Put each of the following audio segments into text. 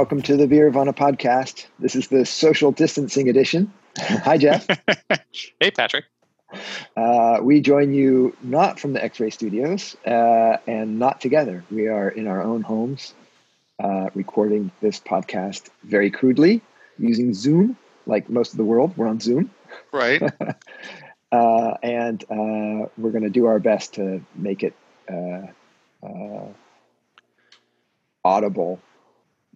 And welcome to the Beervana podcast. This is the social distancing edition. Hi, Jeff. hey, Patrick. Uh, we join you not from the X Ray Studios uh, and not together. We are in our own homes uh, recording this podcast very crudely using Zoom, like most of the world. We're on Zoom. Right. Uh, and uh, we're going to do our best to make it uh, audible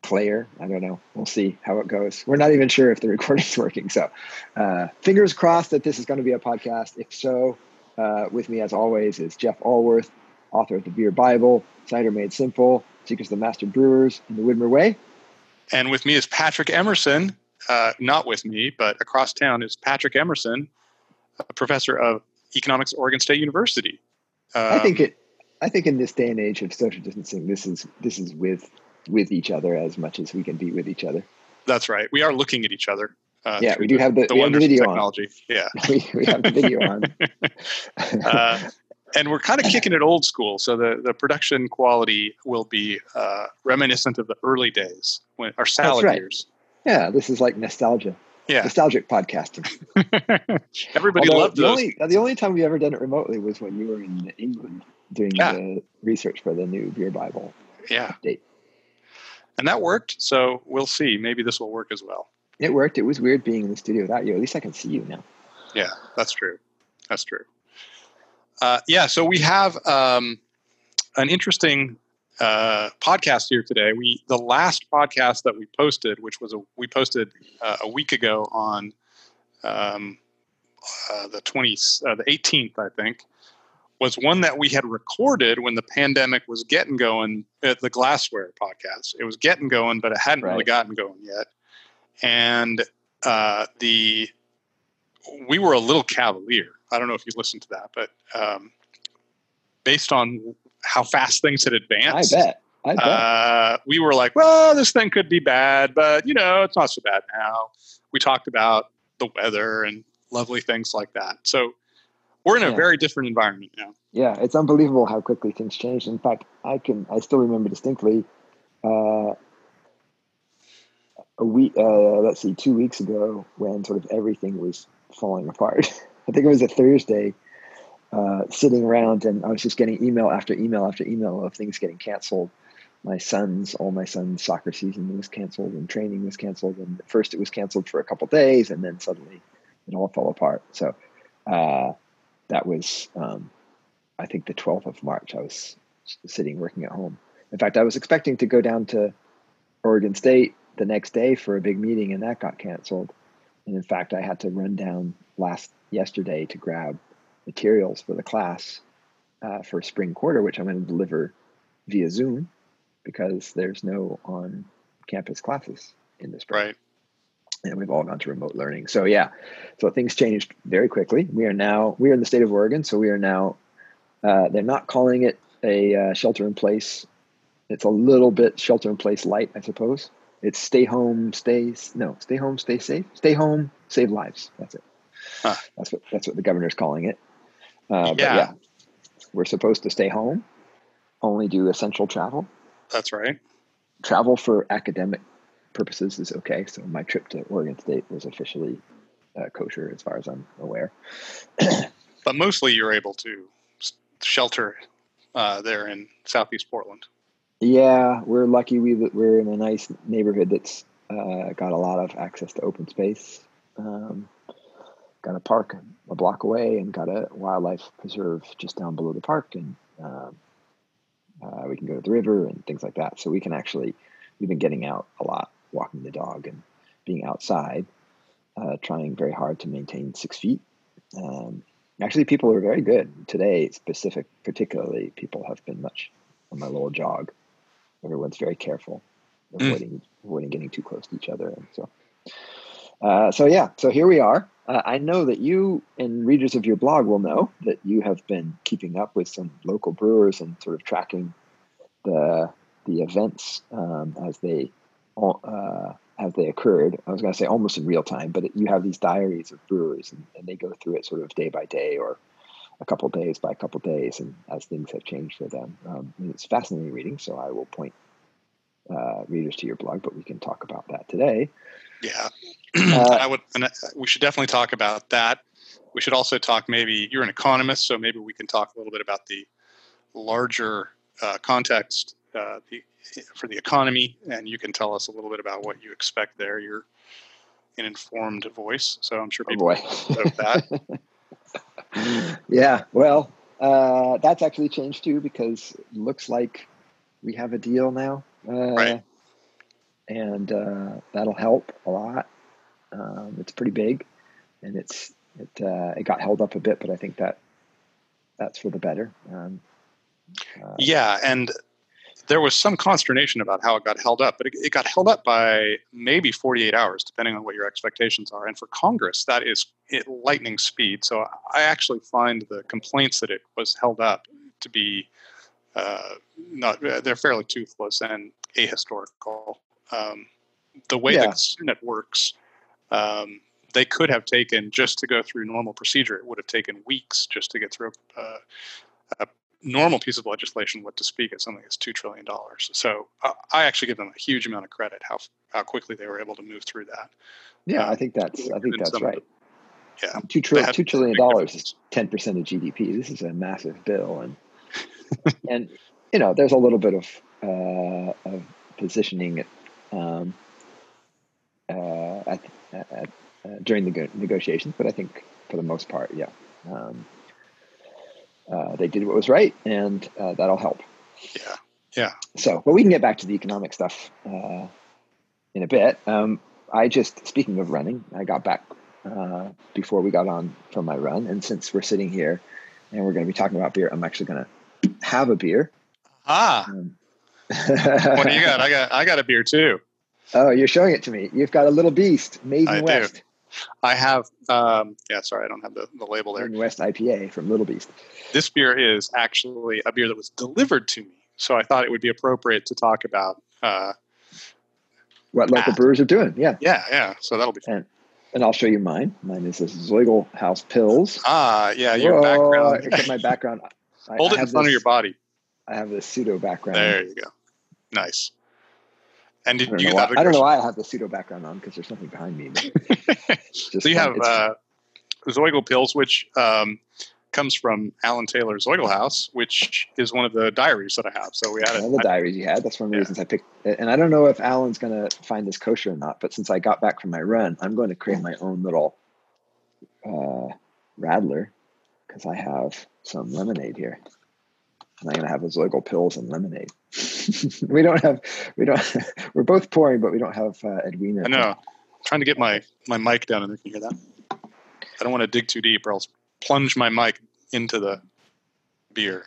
player. I don't know. We'll see how it goes. We're not even sure if the recording's working. So, uh, fingers crossed that this is going to be a podcast. If so, uh, with me as always is Jeff Alworth, author of the Beer Bible, Cider Made Simple, Secrets of the Master Brewers, and the Widmer Way. And with me is Patrick Emerson. Uh, not with me, but across town is Patrick Emerson, a professor of economics at Oregon State University. Um, I think um, it. I think in this day and age of social distancing, this is this is with with each other as much as we can be with each other. That's right. We are looking at each other. Uh, yeah, we do the, have the, the, have the video technology. On. Yeah, we, we have the video on. uh, and we're kind of kicking it old school, so the, the production quality will be uh, reminiscent of the early days when our salad right. years. Yeah, this is like nostalgia. Yeah, nostalgic podcasting. Everybody Although loved the those. only the only time we ever done it remotely was when you were in England doing yeah. the research for the new beer Bible. Yeah. Update and that worked. So we'll see. Maybe this will work as well. It worked. It was weird being in the studio without you. At least I can see you now. Yeah, that's true. That's true. Uh, yeah, so we have um, an interesting uh, podcast here today. We the last podcast that we posted, which was a we posted uh, a week ago on um, uh, the twenty uh, the eighteenth, I think, was one that we had recorded when the pandemic was getting going at the Glassware podcast. It was getting going, but it hadn't right. really gotten going yet. And uh, the we were a little cavalier. I don't know if you listened to that, but um, based on how fast things had advanced, I bet. I bet. Uh, we were like, well, this thing could be bad, but you know, it's not so bad now. We talked about the weather and lovely things like that. So we're in a yeah. very different environment now. Yeah, it's unbelievable how quickly things change. In fact, I can I still remember distinctly uh, a week. Uh, let's see, two weeks ago when sort of everything was falling apart. I think it was a Thursday. Uh, sitting around and I was just getting email after email after email of things getting canceled. My son's, all my son's soccer season was canceled and training was canceled. And first it was canceled for a couple days and then suddenly it all fell apart. So uh, that was, um, I think, the 12th of March. I was sitting working at home. In fact, I was expecting to go down to Oregon State the next day for a big meeting, and that got canceled. And in fact, I had to run down last yesterday to grab materials for the class uh, for spring quarter, which I'm going to deliver via Zoom because there's no on campus classes in the spring. Right and we've all gone to remote learning. So yeah, so things changed very quickly. We are now we are in the state of Oregon, so we are now. Uh, they're not calling it a uh, shelter in place. It's a little bit shelter in place light, I suppose. It's stay home, stay no, stay home, stay safe, stay home, save lives. That's it. Huh. That's what that's what the governor's calling it. Uh, yeah. yeah, we're supposed to stay home, only do essential travel. That's right. Travel for academic purposes is okay. So my trip to Oregon State was officially uh, kosher as far as I'm aware. but mostly you're able to shelter uh, there in Southeast Portland. Yeah, we're lucky. We we're in a nice neighborhood that's uh, got a lot of access to open space. Um, got a park a block away, and got a wildlife preserve just down below the park, and um, uh, we can go to the river and things like that. So we can actually we've been getting out a lot walking the dog and being outside, uh, trying very hard to maintain six feet. Um, actually, people are very good today. Specific, particularly, people have been much on my little jog. Everyone's very careful, mm. avoiding avoiding getting too close to each other, and so. Uh, so yeah, so here we are. Uh, I know that you and readers of your blog will know that you have been keeping up with some local brewers and sort of tracking the the events um, as they uh, as they occurred. I was going to say almost in real time, but it, you have these diaries of brewers, and, and, they go through it sort of day by day or a couple days by a couple days, and as things have changed for them. Um, it's fascinating reading, so I will point uh, readers to your blog, but we can talk about that today. Yeah, uh, I would. And we should definitely talk about that. We should also talk. Maybe you're an economist, so maybe we can talk a little bit about the larger uh, context uh, the, for the economy, and you can tell us a little bit about what you expect there. You're an informed voice, so I'm sure oh, people oh know that. yeah, well, uh, that's actually changed too because it looks like we have a deal now. Uh, right. And uh, that'll help a lot. Um, it's pretty big, and it's it uh, it got held up a bit, but I think that that's for the better. Um, uh, yeah, and there was some consternation about how it got held up, but it, it, got held up by maybe 48 hours, depending on what your expectations are. And for Congress, that is lightning speed. So I actually find the complaints that it was held up to be uh, not, they're fairly toothless and ahistorical. Um, the way yeah. the Senate works, um, they could have taken just to go through normal procedure. It would have taken weeks just to get through uh, a normal piece of legislation would to speak at something that's two trillion dollars. So uh, I actually give them a huge amount of credit how how quickly they were able to move through that. Yeah, um, I think that's I think that's right. yeah, two trillion two trillion dollars is ten percent of GDP. This is a massive bill, and and you know there's a little bit of uh, of positioning um, uh, at, at uh, during the negotiations, but I think for the most part, yeah. Um, uh, they did what was right, and uh, that'll help. Yeah, yeah. So, but we can get back to the economic stuff uh, in a bit. Um, I just, speaking of running, I got back uh, before we got on from my run, and since we're sitting here and we're going to be talking about beer, I'm actually going to have a beer. Ah. Um, what do you got? I got I got a beer too. Oh, you're showing it to me. You've got a little beast, Maiden I West. I have, um, yeah, sorry, I don't have the, the label there. West IPA from Little Beast. This beer is actually a beer that was delivered to me. So I thought it would be appropriate to talk about uh, what local that. brewers are doing. Yeah. Yeah, yeah. So that'll be fun. And, and I'll show you mine. Mine is this Zoiglhaus Pils. Ah, yeah, your Whoa, background. At my background. Hold I, it in front this, of your body. I have this pseudo background. There you go. Nice. And did I you have? Why, I don't know why I have the pseudo background on because there's nothing behind me. so you have uh, Zoigl Pils, which um, comes from Alan Taylor's Zoiglhaus, which is one of the diaries that I have. So we had All the diaries you had. That's one of the yeah. reasons I picked. It. And I don't know if Alan's going to find this kosher or not, but since I got back from my run, I'm going to create my own little uh, radler because I have some lemonade here. And I'm going to have a Zoigl pills and lemonade. we don't have, we don't, we're both pouring, but we don't have uh, Edwina. I know. I'm trying to get my, my mic down in there. Can you hear that? I don't want to dig too deep or else plunge my mic into the beer.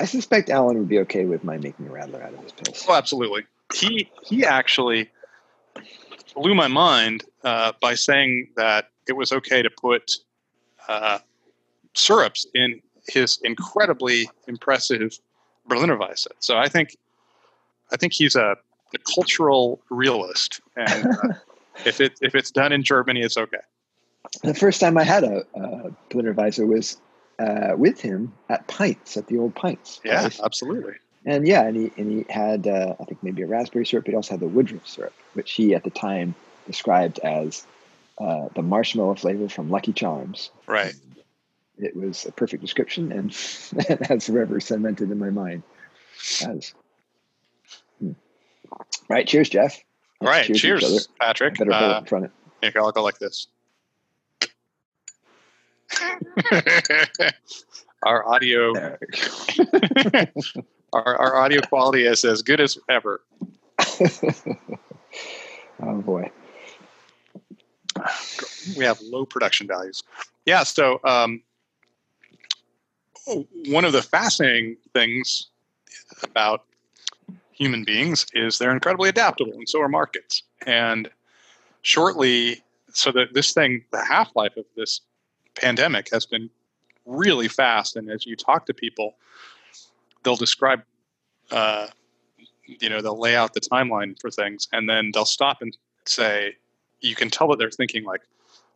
I suspect Alan would be okay with my making a radler out of his pills. Oh, absolutely. He he actually blew my mind uh, by saying that it was okay to put uh, syrups in his incredibly impressive Berliner Weisse. So I think I think he's a, a cultural realist, and uh, if it if it's done in Germany, it's okay. The first time I had a, a Berliner Weisse was uh, with him at Pints at the old Pints. Yeah, place. absolutely. And yeah, and he and he had uh, I think maybe a raspberry syrup, but he also had the Woodruff syrup, which he at the time described as uh, the marshmallow flavor from Lucky Charms. Right. It was a perfect description, and that's forever cemented in my mind as right. Cheers, Jeff. All right. Cheers, cheers Patrick. better hold uh, it in front of it. I'll go like this. our audio our, our audio quality is as good as ever. oh boy. We have low production values. Yeah, so um, one of the fascinating things about human beings is they're incredibly adaptable, and so are markets. And shortly, so that this thing, the half life of this pandemic has been really fast. And as you talk to people, they'll describe, uh, you know, they'll lay out the timeline for things, and then they'll stop and say, you can tell that they're thinking like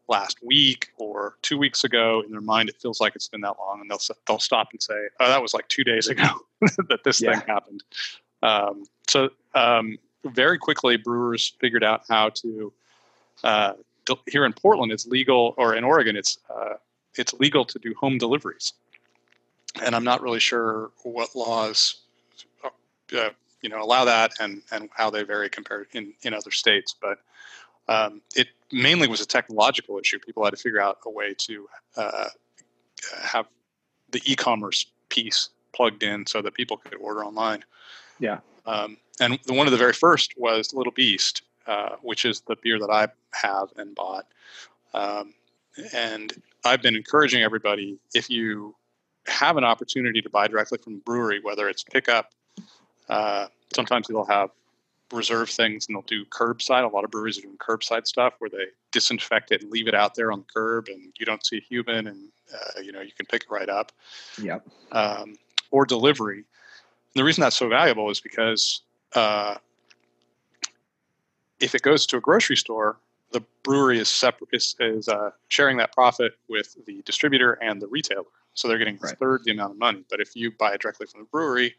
last week or two weeks ago. In their mind, it feels like it's been that long, and they'll they'll stop and say, "Oh, that was like two days ago that this yeah. thing happened." Um, so um, very quickly, brewers figured out how to. Uh, here in Portland, it's legal, or in Oregon, it's uh, it's legal to do home deliveries, and I'm not really sure what laws, uh, you know, allow that and and how they vary compared in in other states. But um, it mainly was a technological issue. People had to figure out a way to uh, have the e-commerce piece plugged in so that people could order online. Yeah. Um, and the, one of the very first was Little Beast, uh, which is the beer that I have and bought. Um, and I've been encouraging everybody if you have an opportunity to buy directly from the brewery, whether it's pickup, uh, sometimes they'll have reserve things and they'll do curbside. A lot of breweries are doing curbside stuff where they disinfect it and leave it out there on the curb, and you don't see a human, and uh, you know you can pick it right up. Yep. Um, or delivery. And the reason that's so valuable is because uh, if it goes to a grocery store, the brewery is separate is, is uh, sharing that profit with the distributor and the retailer, so they're getting right. a third the amount of money. But if you buy it directly from the brewery,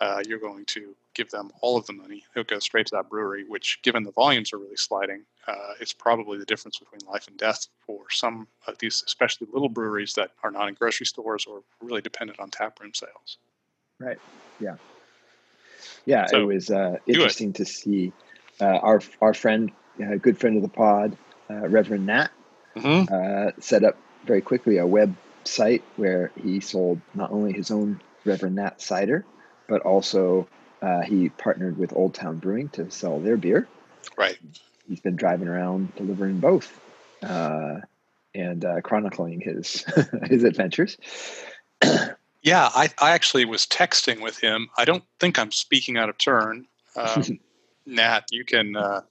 uh, you're going to give them all of the money. It'll go straight to that brewery, which, given the volumes are really sliding, uh, is probably the difference between life and death for some of these, especially little breweries that are not in grocery stores or really dependent on taproom sales. Right. Yeah. Yeah. So, it was uh, interesting it. to see uh, our our friend, a good friend of the pod, uh, Reverend Nat, mm-hmm. Uh, set up very quickly a website where he sold not only his own Reverend Nat cider but also uh, he partnered with Old Town Brewing to sell their beer. Right. He's been driving around delivering both uh, and uh, chronicling his his adventures. yeah, I, I actually was texting with him. I don't think I'm speaking out of turn. Um, Nat, you can uh,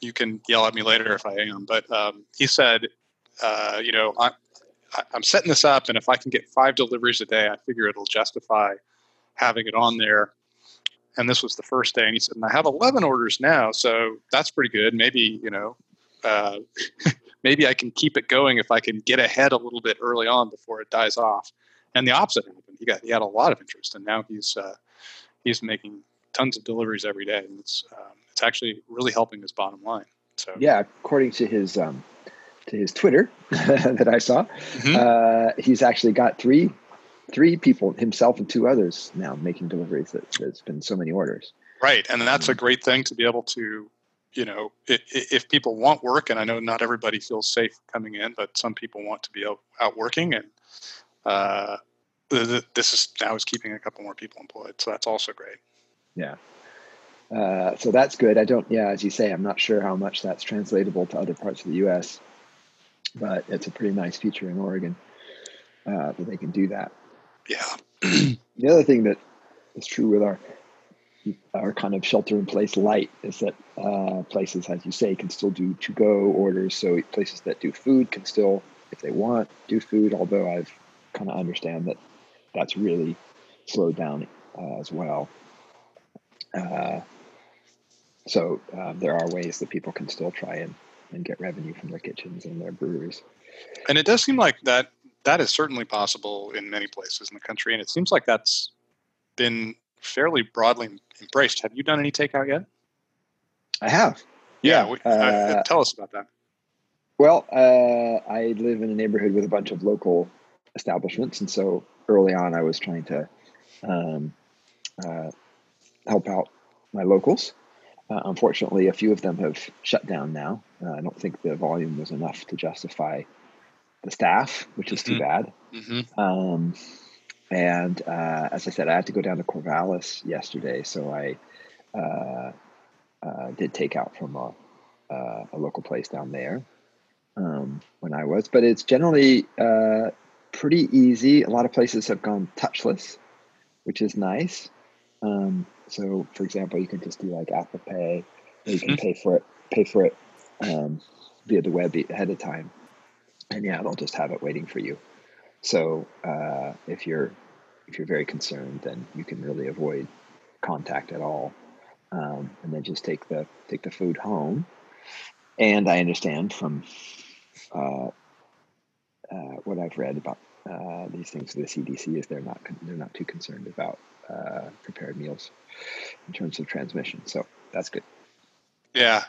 you can yell at me later if I am. But um, he said, uh, you know, I, I'm setting this up, and if I can get five deliveries a day, I figure it'll justify having it on there. And this was the first day, and he said, "I have 11 orders now, so that's pretty good. Maybe you know, uh, maybe I can keep it going if I can get ahead a little bit early on before it dies off." And the opposite happened. He got he had a lot of interest, and now he's uh, he's making tons of deliveries every day, and it's um, it's actually really helping his bottom line. So yeah, according to his um, to his Twitter that I saw, mm-hmm. uh, he's actually got three three people, himself and two others now making deliveries. That, there's been so many orders. Right, and that's a mm. great thing to be able to, you know, if, if people want work, and I know not everybody feels safe coming in, but some people want to be out, out working, and uh, this is now is keeping a couple more people employed, so that's also great. Yeah. Uh, so that's good. I don't, yeah, as you say, I'm not sure how much that's translatable to other parts of the U.S., but it's a pretty nice feature in Oregon uh, that they can do that. Yeah. the other thing that is true with our our kind of shelter in place light is that uh, places, as you say, can still do to go orders. So places that do food can still, if they want, do food. Although I've kind of understand that that's really slowed down uh, as well. Uh, so um, there are ways that people can still try and, and get revenue from their kitchens and their breweries. And it does seem like that that is certainly possible in many places in the country, and it seems like that's been fairly broadly embraced. Have you done any takeout yet? I have. Yeah, yeah. We, uh, uh, tell us about that. Well, uh, I live in a neighborhood with a bunch of local establishments, and so early on, I was trying to um, uh, help out my locals. Uh, unfortunately, a few of them have shut down now. Uh, I don't think the volume was enough to justify the staff, which is too mm-hmm. bad. Mm-hmm. Um, and uh, as I said, I had to go down to Corvallis yesterday, so I uh, uh, did take out from a, uh, a local place down there um, when I was. But it's generally uh, pretty easy. A lot of places have gone touchless, which is nice. Um, so, for example, you can just do like Apple Pay, you can mm-hmm. pay for it, pay for it um, via the web ahead of time and yeah, they'll just have it waiting for you. So uh, if you're if you're very concerned, then you can really avoid contact at all, um, and then just take the take the food home. And I understand from uh, uh, what I've read about uh, these things, the CDC is they're not they're not too concerned about uh, prepared meals. in terms of transmission. So that's good. Yeah.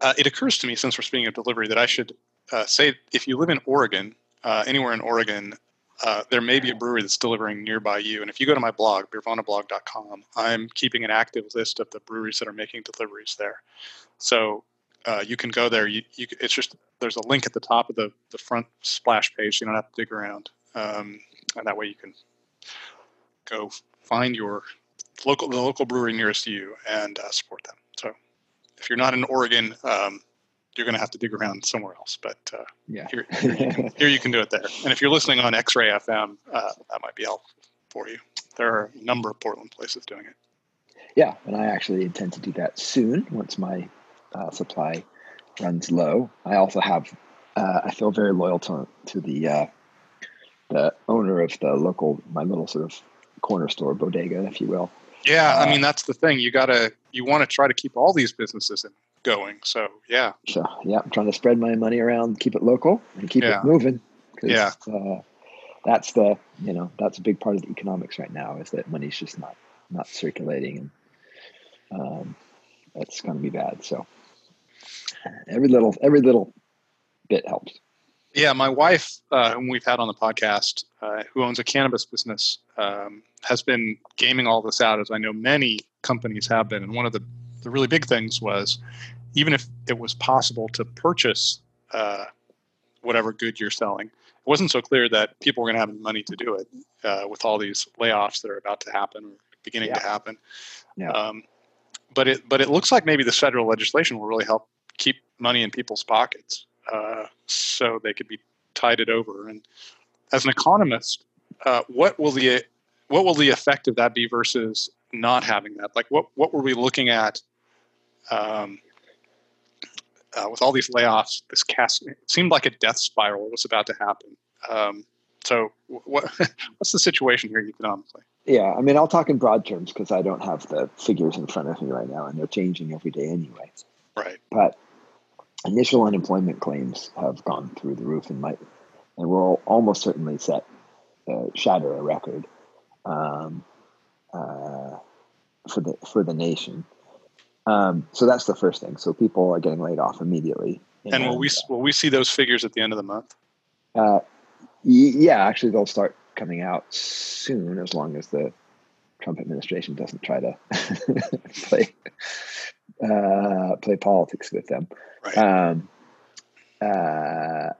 Uh, it occurs to me, since we're speaking of delivery, that I should uh, say if you live in Oregon, uh, anywhere in Oregon, uh, there may be a brewery that's delivering nearby you. And if you go to my blog, beervanablog.com, I'm keeping an active list of the breweries that are making deliveries there. So uh, you can go there. You, you, it's just there's a link at the top of the, the front splash page. You don't have to dig around, um, and that way you can go find your local the local brewery nearest to you and uh, support them. So if you're not in Oregon, um, you're going to have to dig around somewhere else. But uh, yeah, here, here, you can, here, you can, do it there. And if you're listening on X-Ray FM, uh, that might be helpful for you. There are a number of Portland places doing it. Yeah, and I actually intend to do that soon once my uh, supply runs low. I also have. Uh, I feel very loyal to to the uh, the owner of the local my little sort of corner store bodega, if you will. Yeah, I uh, mean that's the thing. You gotta you want to try to keep all these businesses in going. So yeah. So yeah, I'm trying to spread my money around, keep it local, and keep yeah. it moving. Yeah. Uh, that's the you know that's a big part of the economics right now is that money's just not not circulating, and um, that's going to be bad. So every little every little bit helps. Yeah, my wife, uh, whom we've had on the podcast, uh, who owns a cannabis business, um, has been gaming all this out, as I know many companies have been. And one of the the really big things was even if it was possible to purchase uh, whatever good you're selling, it wasn't so clear that people were going to have the money to do it uh, with all these layoffs that are about to happen or beginning yeah. to happen. Yeah. Um, but it but it looks like maybe this federal legislation will really help keep money in people's pockets, uh, so they could be tided over. And as an economist, uh, what will the what will the effect of that be versus not having that? Like, what what were we looking at um, uh, with all these layoffs, this cast it seemed like a death spiral was about to happen. Um, so, what, what's the situation here economically? Yeah, I mean, I'll talk in broad terms because I don't have the figures in front of me right now, and they're changing every day anyway. Right. But initial unemployment claims have gone through the roof and might, and will almost certainly set uh, shatter a record um, uh, for the for the nation. Um, so that's the first thing. So people are getting laid off immediately. And, and will we will we see those figures at the end of the month? Uh, yeah, actually, they'll start coming out soon, as long as the Trump administration doesn't try to play uh, play politics with them. Right. Um, uh,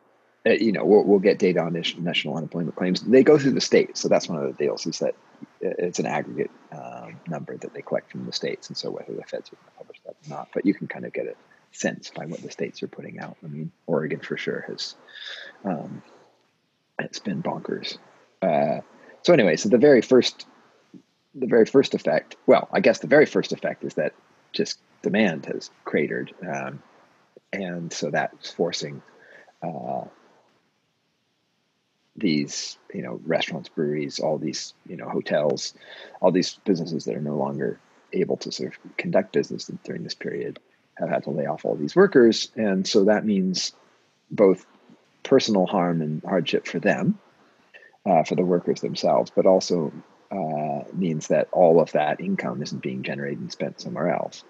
you know, we'll, we'll get data on national unemployment claims. They go through the states, so that's one of the deals. Is that it's an aggregate um, number that they collect from the states, and so whether the feds are going to publish that or not, but you can kind of get a sense by what the states are putting out. I mean, Oregon for sure has um, it's been bonkers. Uh, so anyway, so the very first, the very first effect. Well, I guess the very first effect is that just demand has cratered, um, and so that's forcing. Uh, these you know restaurants breweries all these you know hotels all these businesses that are no longer able to sort of conduct business during this period have had to lay off all these workers. And so that means both personal harm and hardship for them uh, for the workers themselves but also uh, means that all of that income isn't being generated and spent somewhere else.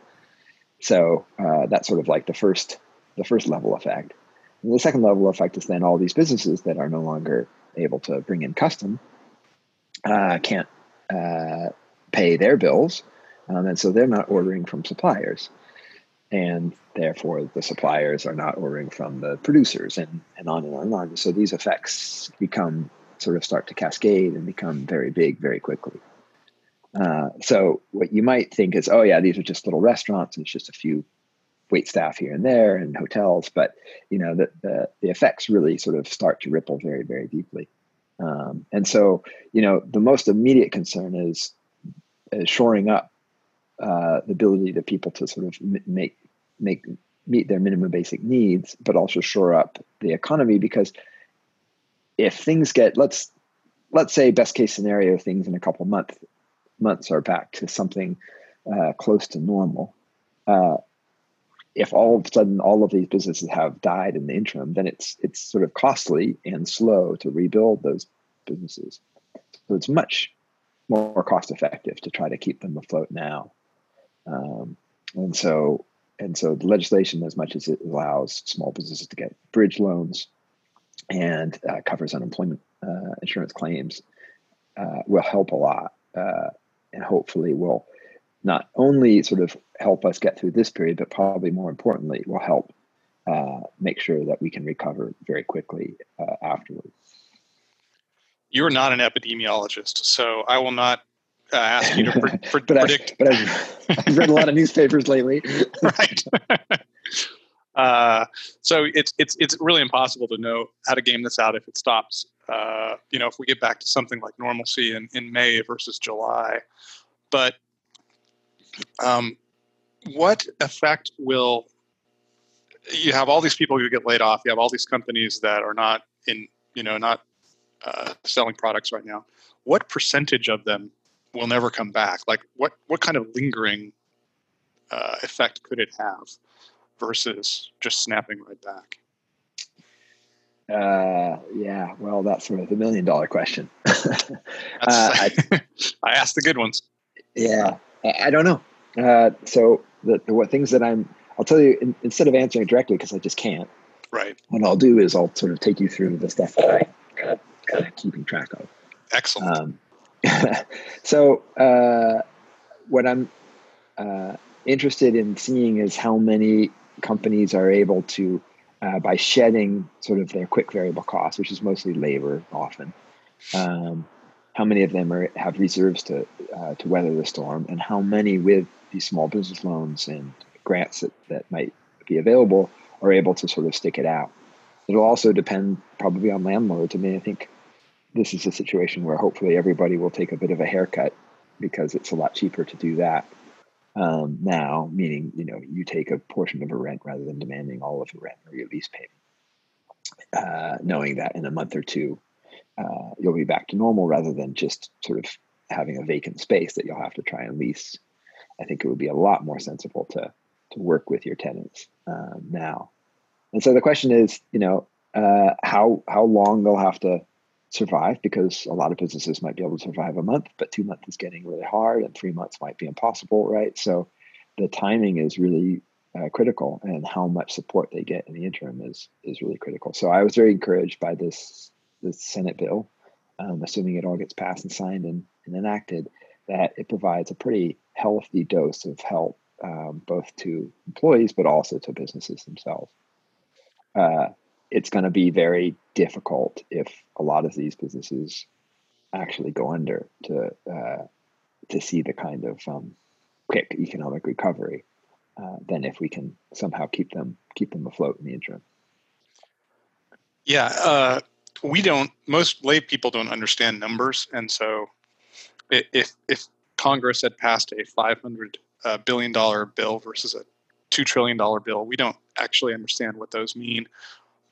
So uh, that's sort of like the first the first level effect the second level effect is then all these businesses that are no longer able to bring in custom uh, can't uh, pay their bills, um, and so they're not ordering from suppliers, and therefore the suppliers are not ordering from the producers, and and on and on and on. So these effects become sort of start to cascade and become very big very quickly. Uh, so what you might think is, oh yeah, these are just little restaurants. and It's just a few wait staff here and there and hotels, but you know the, the, the effects really sort of start to ripple very very deeply. Um, and so you know the most immediate concern is, is shoring up uh, the ability to people to sort of make make meet their minimum basic needs, but also shore up the economy because if things get let's let's say best case scenario things in a couple months months are back to something uh, close to normal. Uh, if all of a sudden all of these businesses have died in the interim, then it's it's sort of costly and slow to rebuild those businesses. So it's much more cost effective to try to keep them afloat now. Um, and so and so the legislation, as much as it allows small businesses to get bridge loans and uh, covers unemployment uh, insurance claims, uh, will help a lot, uh, and hopefully will not only sort of help us get through this period, but probably more importantly, will help uh, make sure that we can recover very quickly uh, afterwards. You're not an epidemiologist, so I will not uh, ask you to pre- pre- but predict. I've, but I've, I've, read a lot of newspapers lately. right. Uh, so it's it's it's really impossible to know how to game this out if it stops. Uh, you know, if we get back to something like normalcy in, in May versus July, but um, what effect will you have all these people who get laid off? You have all these companies that are not in you know not uh, selling products right now. What percentage of them will never come back? Like what what kind of lingering uh, effect could it have versus just snapping right back? Uh, yeah, well, that's sort of the million dollar question. uh, I, I asked the good ones. Yeah, I, I don't know. Uh, so the, the what things that I'm, I'll tell you in, instead of answering it directly because I just can't. Right. What I'll do is I'll sort of take you through the stuff that I kind of, kind of keeping track of. Excellent. Um, so uh, what I'm uh, interested in seeing is how many companies are able to, uh, by shedding sort of their quick variable costs, which is mostly labor often, um, how many of them are, have reserves to uh, to weather the storm, and how many with these small business loans and grants that, that might be available are able to sort of stick it out. It'll also depend probably on landlords. I mean, I think this is a situation where hopefully everybody will take a bit of a haircut because it's a lot cheaper to do that um, now, meaning you know you take a portion of a rent rather than demanding all of the rent or your lease payment, uh, knowing that in a month or two uh, you'll be back to normal rather than just sort of having a vacant space that you'll have to try and lease. I think it would be a lot more sensible to to work with your tenants um, now. And so the question is, you know, uh, how how long they'll have to survive because a lot of businesses might be able to survive a month, but two months is getting really hard, and three months might be impossible, right? So the timing is really uh, critical, and how much support they get in the interim is is really critical. So I was very encouraged by this this Senate bill, um, assuming it all gets passed and signed and, and, enacted, that it provides a pretty healthy dose of help um, both to employees but also to businesses themselves. Uh, it's going to be very difficult if a lot of these businesses actually go under to uh, to see the kind of um, quick economic recovery uh, than if we can somehow keep them keep them afloat in the interim. Yeah, uh, we don't. Most lay people don't understand numbers, and so if if Congress had passed a five hundred uh, billion dollar bill versus a two trillion dollar bill, we don't actually understand what those mean.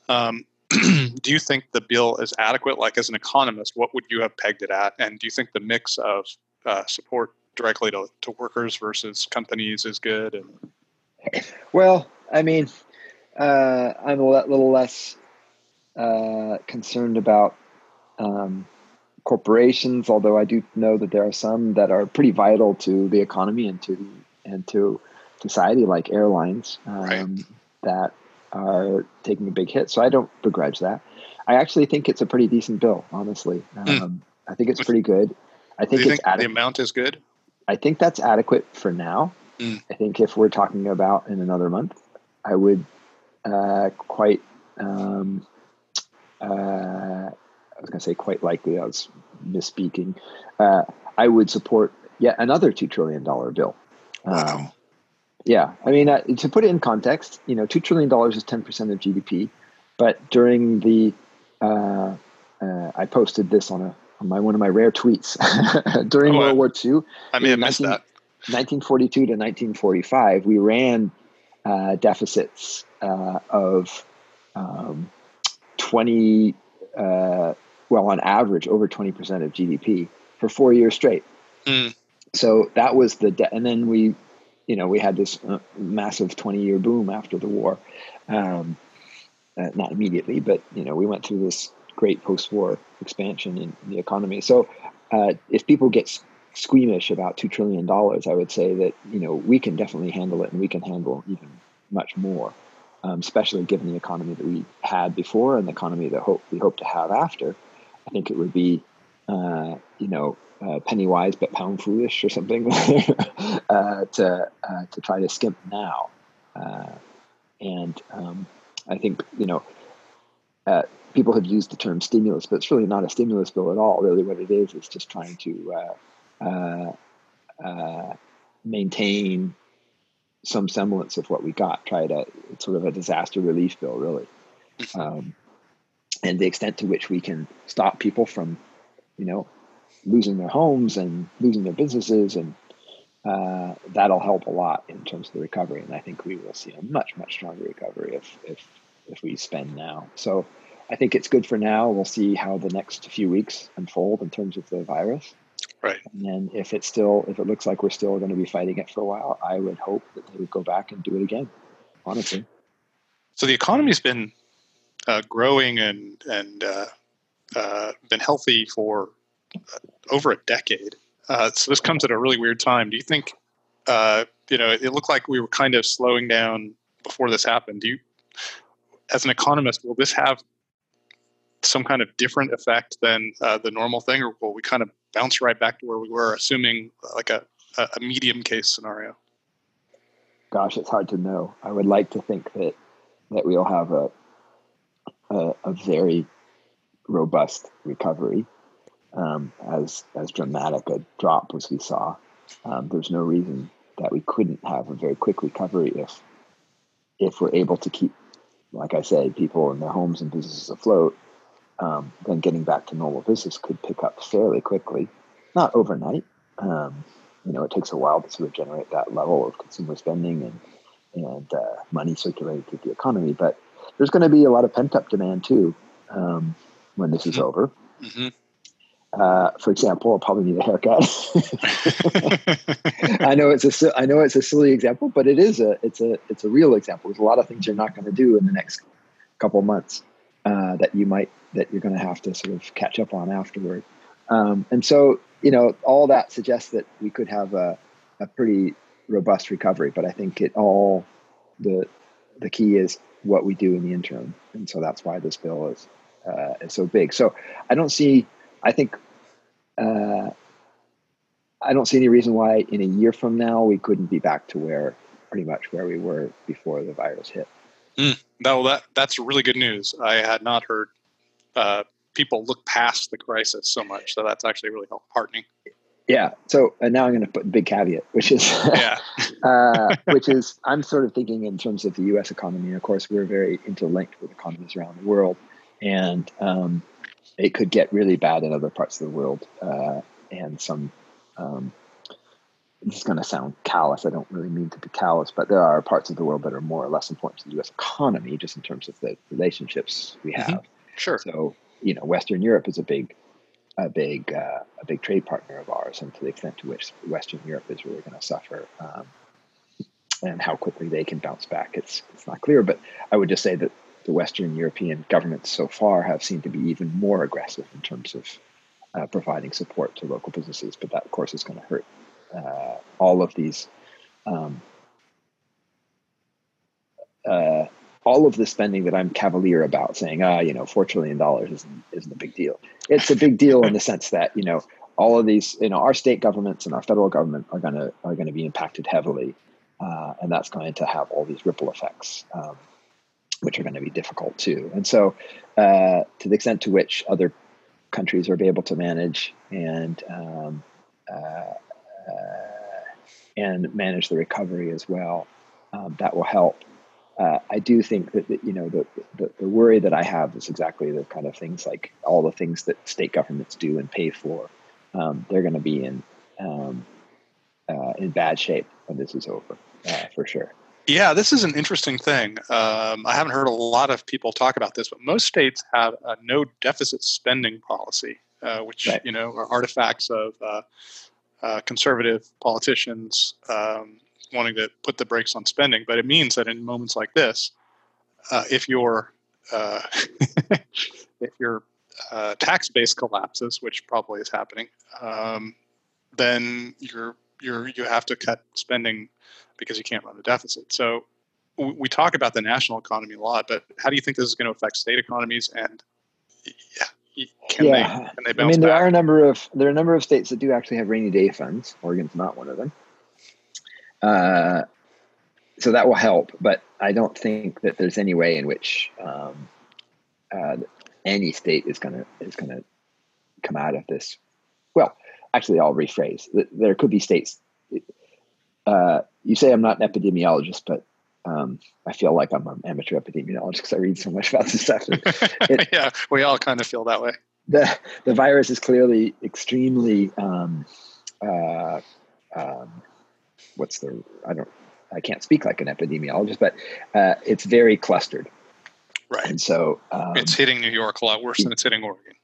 Um, do you think the bill is adequate? Like, as an economist, what would you have pegged it at? And do you think the mix of uh, support directly to, to workers versus companies is good? And well, I mean, uh, I'm a little less uh, concerned about um, corporations, although I do know that there are some that are pretty vital to the economy and to and to society, like airlines, um, right. that are taking a big hit. So I don't begrudge that. I actually think it's a pretty decent bill, honestly. Mm. Um, I think it's pretty good. I think it's think adequate. the amount is good. I think that's adequate for now. Mm. I think if we're talking about in another month, I would uh, quite. Um, uh, I was going to say quite likely. I was misspeaking. Uh, I would support yet another two trillion dollar bill. Um, wow. Yeah, I mean, uh, to put it in context, you know, two trillion dollars is ten percent of GDP, but during the, uh, uh, I posted this on a on my one of my rare tweets during oh, World War II. I may have 19, missed that. 1942 to 1945, we ran uh, deficits uh, of um, 20, uh, well, on average, over 20 percent of GDP for four years straight. Mm. So that was the, de- and then we you know, we had this uh, massive 20 year boom after the war. Um, uh, not immediately, but, you know, we went through this great post war expansion in the economy. So uh, if people get squeamish about two trillion dollars, I would say that you know we can definitely handle it, and we can handle even much more, um, especially given the economy that we had before and the economy that hope we hope to have after. I think it would be, uh, you know, uh, penny wise but pound foolish or something uh, to uh, to try to skimp now. Uh, and um, I think you know uh, people have used the term stimulus, but it's really not a stimulus bill at all. Really, what it is is just trying to maintain some semblance of what we got. Try to sort of a disaster relief bill, really, mm-hmm. um, and the extent to which we can stop people from, you know, losing their homes and losing their businesses, and uh, that'll help a lot in terms of the recovery. And I think we will see a much much stronger recovery if if if we spend now. So. I think it's good for now. We'll see how the next few weeks unfold in terms of the virus. Right. And then if it's still, if it looks like we're still going to be fighting it for a while, I would hope that they would go back and do it again. Honestly. So the economy's been uh, growing and and uh, uh, been healthy for uh, over a decade. Uh, so this comes at a really weird time. Do you think? Uh, you know, it looked like we were kind of slowing down before this happened. Do you, as an economist, will this have some kind of different effect than the normal thing, or will we kind of bounce right back to where we were, assuming uh, like a, a medium case scenario? Gosh, it's hard to know. I would like to think that that we'll have a a, a very robust recovery. Um, as as dramatic a drop as we saw, um, there's no reason that we couldn't have a very quick recovery if if we're able to keep, like I said, people in their homes and businesses afloat um, then getting back to normal business could pick up fairly quickly, not overnight. Um, you know, it takes a while to sort of generate that level of consumer spending and and uh, money circulating through the economy. But there's going to be a lot of pent up demand too um, when this is mm-hmm. over. Mm-hmm. Uh, for example, I'll probably need a haircut. I know it's a I know it's a silly example, but it is a it's a it's a real example. There's a lot of things you're not going to do in the next couple months uh, that you might that you're going to have to sort of catch up on afterward. Um, and so, you know, all that suggests that we could have a, a pretty robust recovery. But I think it all the the key is what we do in the interim, and so that's why this bill is uh, is so big. So I don't see. I think. Uh, I don't see any reason why in a year from now we couldn't be back to where pretty much where we were before the virus hit. Mm, no, that that's really good news. I had not heard uh, people look past the crisis so much. So that's actually really heartening. Yeah. So and now I'm going to put a big caveat, which is yeah, uh, which is I'm sort of thinking in terms of the U.S. economy. And of course, we're very interlinked with economies around the world, and um, it could get really bad in other parts of the world. Uh, and some, um, this is going to sound callous. I don't really mean to be callous, but there are parts of the world that are more or less important to the U.S. economy, just in terms of the relationships we mm-hmm. have. Mm-hmm. Sure. So you know, Western Europe is a big, a big, uh, a big trade partner of ours, and to the extent to which Western Europe is really going to suffer, um, and how quickly they can bounce back, it's it's not clear. But I would just say that the Western European governments so far have seemed to be even more aggressive in terms of uh, providing support to local businesses. But that, of course, is going to hurt uh, all of these. Um, uh, all of the spending that I'm cavalier about, saying, ah, you know, four trillion dollars isn't isn't a big deal. It's a big deal in the sense that you know all of these, you know, our state governments and our federal government are gonna are gonna be impacted heavily, uh, and that's going to have all these ripple effects, um, which are going to be difficult too. And so, uh, to the extent to which other countries are able to manage and um, uh, uh, and manage the recovery as well, um, that will help uh, I do think that, that you know the, the, the worry that I have is exactly the kind of things like all the things that state governments do and pay for. Um, they're going to be in um, uh, in bad shape when this is over, uh, for sure. Yeah, this is an interesting thing. Um, I haven't heard a lot of people talk about this, but most states have a no deficit spending policy, uh, which right. you know are artifacts of uh, uh, conservative politicians um, wanting to put the brakes on spending, but it means that in moments like this, uh, if you're uh, if you're uh, tax base collapses, which probably is happening, um, then you're you're you have to cut spending because you can't run a deficit. So we talk about the national economy a lot, but how do you think this is going to affect state economies? And yeah, can yeah. they can they bounce I mean, there back? are a number of there are a number of states that do actually have rainy day funds. Oregon's not one of them. Uh, so that will help, but I don't think that there's any way in which um, uh, any state is going to is going to come out of this. Well, actually, I'll rephrase. There could be states. Uh, you say I'm not an epidemiologist, but um, I feel like I'm an amateur epidemiologist because I read so much about this stuff. It, yeah, we all kind of feel that way. The the virus is clearly extremely. Um, uh, um, what's the? I don't. I can't speak like an epidemiologist, but uh, it's very clustered. Right. And so um, it's hitting New York a lot worse than it's hitting Oregon.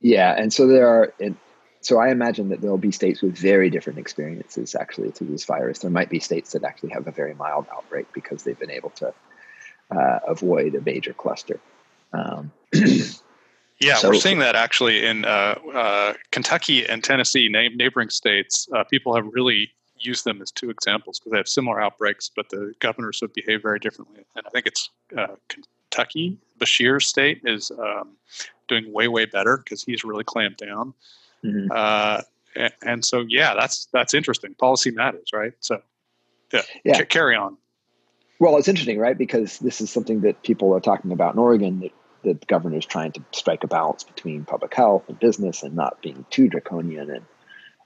Yeah, and so there are. so I imagine that there'll be states with very different experiences actually to this virus. There might be states that actually have a very mild outbreak because they've been able to uh, avoid a major cluster. Um, yeah, so, we're seeing that actually in uh, uh, Kentucky and Tennessee, neighboring states. Uh, people have really used them as two examples because they have similar outbreaks, but the governors have behaved very differently. And I think it's uh, Kentucky, Beshear State, is um, doing way way better because he's really clamped down. Mm-hmm. Uh, and, and, so, yeah, that's that's interesting. Policy matters, right? So, yeah, yeah. C- carry on. Well, it's interesting, right? Because this is something that people are talking about in Oregon that the governor is trying to strike a balance between public health and business and not being too draconian and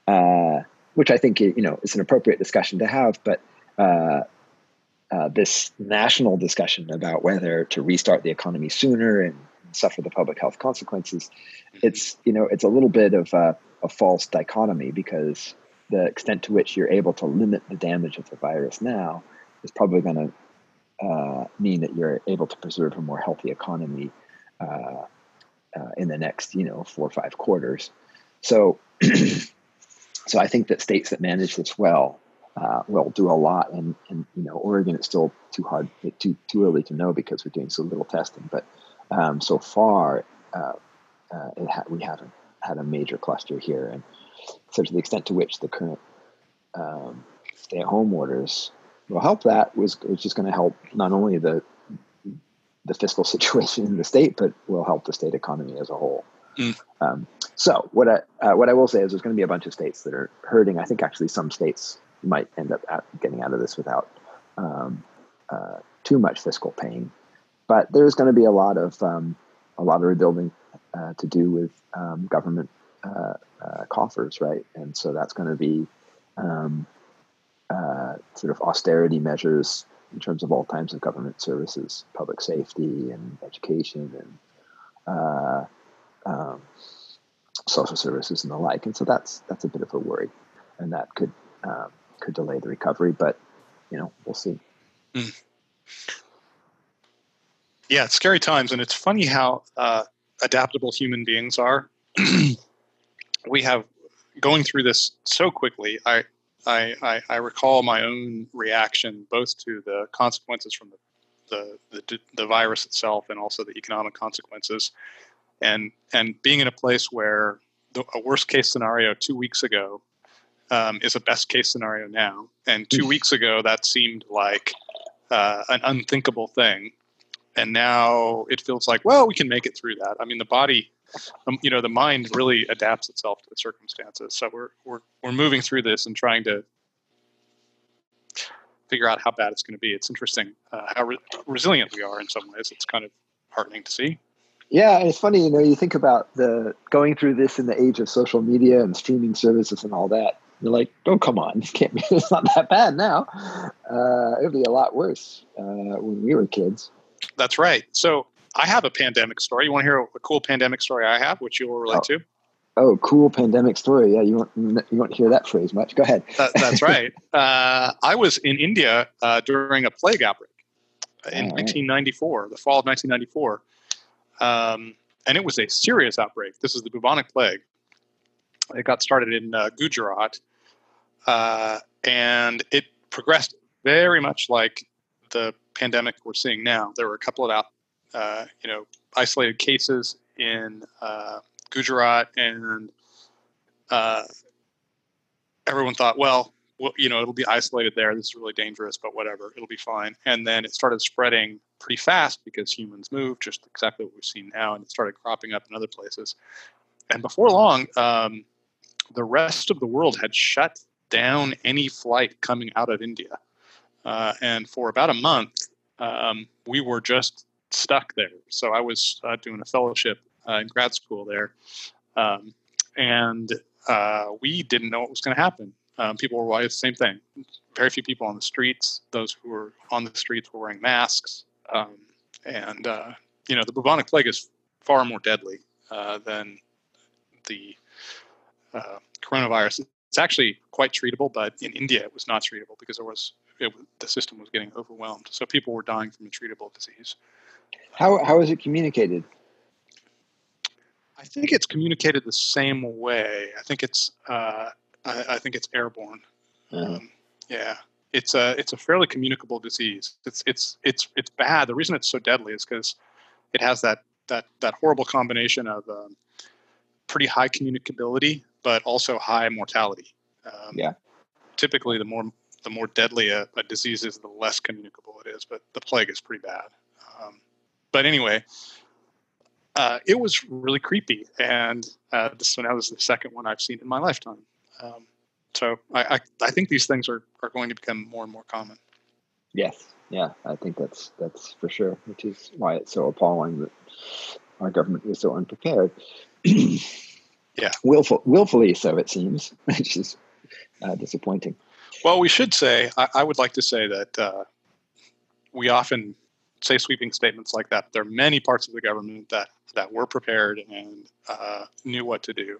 uh, which I think you know is an appropriate discussion to have. But uh, uh, this national discussion about whether to restart the economy sooner and suffer the public health consequences, it's you know it's a little bit of a, a false dichotomy because the extent to which you're able to limit the damage of the virus now is probably going to uh, mean that you're able to preserve a more healthy economy uh, uh, in the next, you know, four or five quarters. So so I think that states that manage this well uh, will do a lot. And, and you know, Oregon is still too hard, too too early to know because we're doing so little testing. But um, so far, uh, uh, ha- we haven't had a major cluster here. And so, to the extent to which the current um, stay-at-home orders will help, that was, was just going to help not only the the fiscal situation in the state, but will help the state economy as a whole. Mm. Um, so what I uh, what I will say is there's going to be a bunch of states that are hurting. I think actually some states might end up getting out of this without um, uh, too much fiscal pain, but there's going to be a lot of um, a lot of rebuilding uh, to do with um, government uh, uh, coffers, right? And so that's going to be um, uh, sort of austerity measures in terms of all kinds of government services, public safety and education and um, social services and the like. And so that's that's a bit of a worry, and that could um, could delay the recovery. But you know, we'll see. Mm. Yeah, it's scary times, and it's funny how uh, adaptable human beings are. we have going through this so quickly. I, I, I, I recall my own reaction both to the consequences from the the, the, the virus itself and also the economic consequences and and being in a place where the, a worst case scenario two weeks ago um, is a best case scenario now, and two weeks ago that seemed like uh, an unthinkable thing, and now it feels like well we can make it through that. I mean the body. Um, you know the mind really adapts itself to the circumstances. So we're, we're we're moving through this and trying to figure out how bad it's going to be. It's interesting uh, how re- resilient we are in some ways. It's kind of heartening to see yeah, it's funny, you know, you think about the going through this in the age of social media and streaming services and all that. You're like, oh, come on, it can't be, it's not that bad now. Uh, it'd be a lot worse uh, when we were kids. That's right. So I have a pandemic story. You want to hear a cool pandemic story I have, which you will relate oh. to? Oh, cool pandemic story. Yeah, you won't you won't hear that phrase much. Go ahead. That, that's right. Uh, I was in India uh, during a plague outbreak in right. 1994, the fall of 1994. Um, and it was a serious outbreak. This is the bubonic plague. It got started in uh, Gujarat, uh, and it progressed very much like the pandemic we're seeing now. There were a couple of out, uh, you know, isolated cases in uh, Gujarat, and uh, everyone thought, well, well, you know, it'll be isolated there. This is really dangerous, but whatever, it'll be fine. And then it started spreading pretty fast because humans move, just exactly what we've seen now, and it started cropping up in other places. And before long, um, the rest of the world had shut down any flight coming out of India. Uh, and for about a month, um, we were just stuck there. So I was uh, doing a fellowship uh, in grad school there. Um, and uh, we didn't know what was going to happen. Um, people were wearing the same thing. Very few people on the streets. Those who were on the streets were wearing masks. Um, and, uh, you know, the bubonic plague is far more deadly uh, than the uh, coronavirus. It's actually quite treatable, but in India it was not treatable because there was it, the system was getting overwhelmed. So people were dying from a treatable disease. How how is it communicated? I think it's communicated the same way. I think it's uh, I, I, think it's airborne. Uh-huh. Um, yeah, it's a it's a fairly communicable disease. It's it's it's it's bad. The reason it's so deadly is because it has that that that horrible combination of um, pretty high communicability, but also high mortality. Um, yeah. Typically, the more the more deadly a, a, disease is, the less communicable it is. But the plague is pretty bad. Um, but anyway, uh, it was really creepy, and uh, this one was the second one I've seen in my lifetime. Um, so I, I, I think these things are are going to become more and more common. Yes, yeah, I think that's that's for sure, which is why it's so appalling that our government was so unprepared. yeah, willful, willfully so it seems, which is uh, disappointing. Well, we should say I, I would like to say that uh, we often say sweeping statements like that. There are many parts of the government that that were prepared and uh, knew what to do,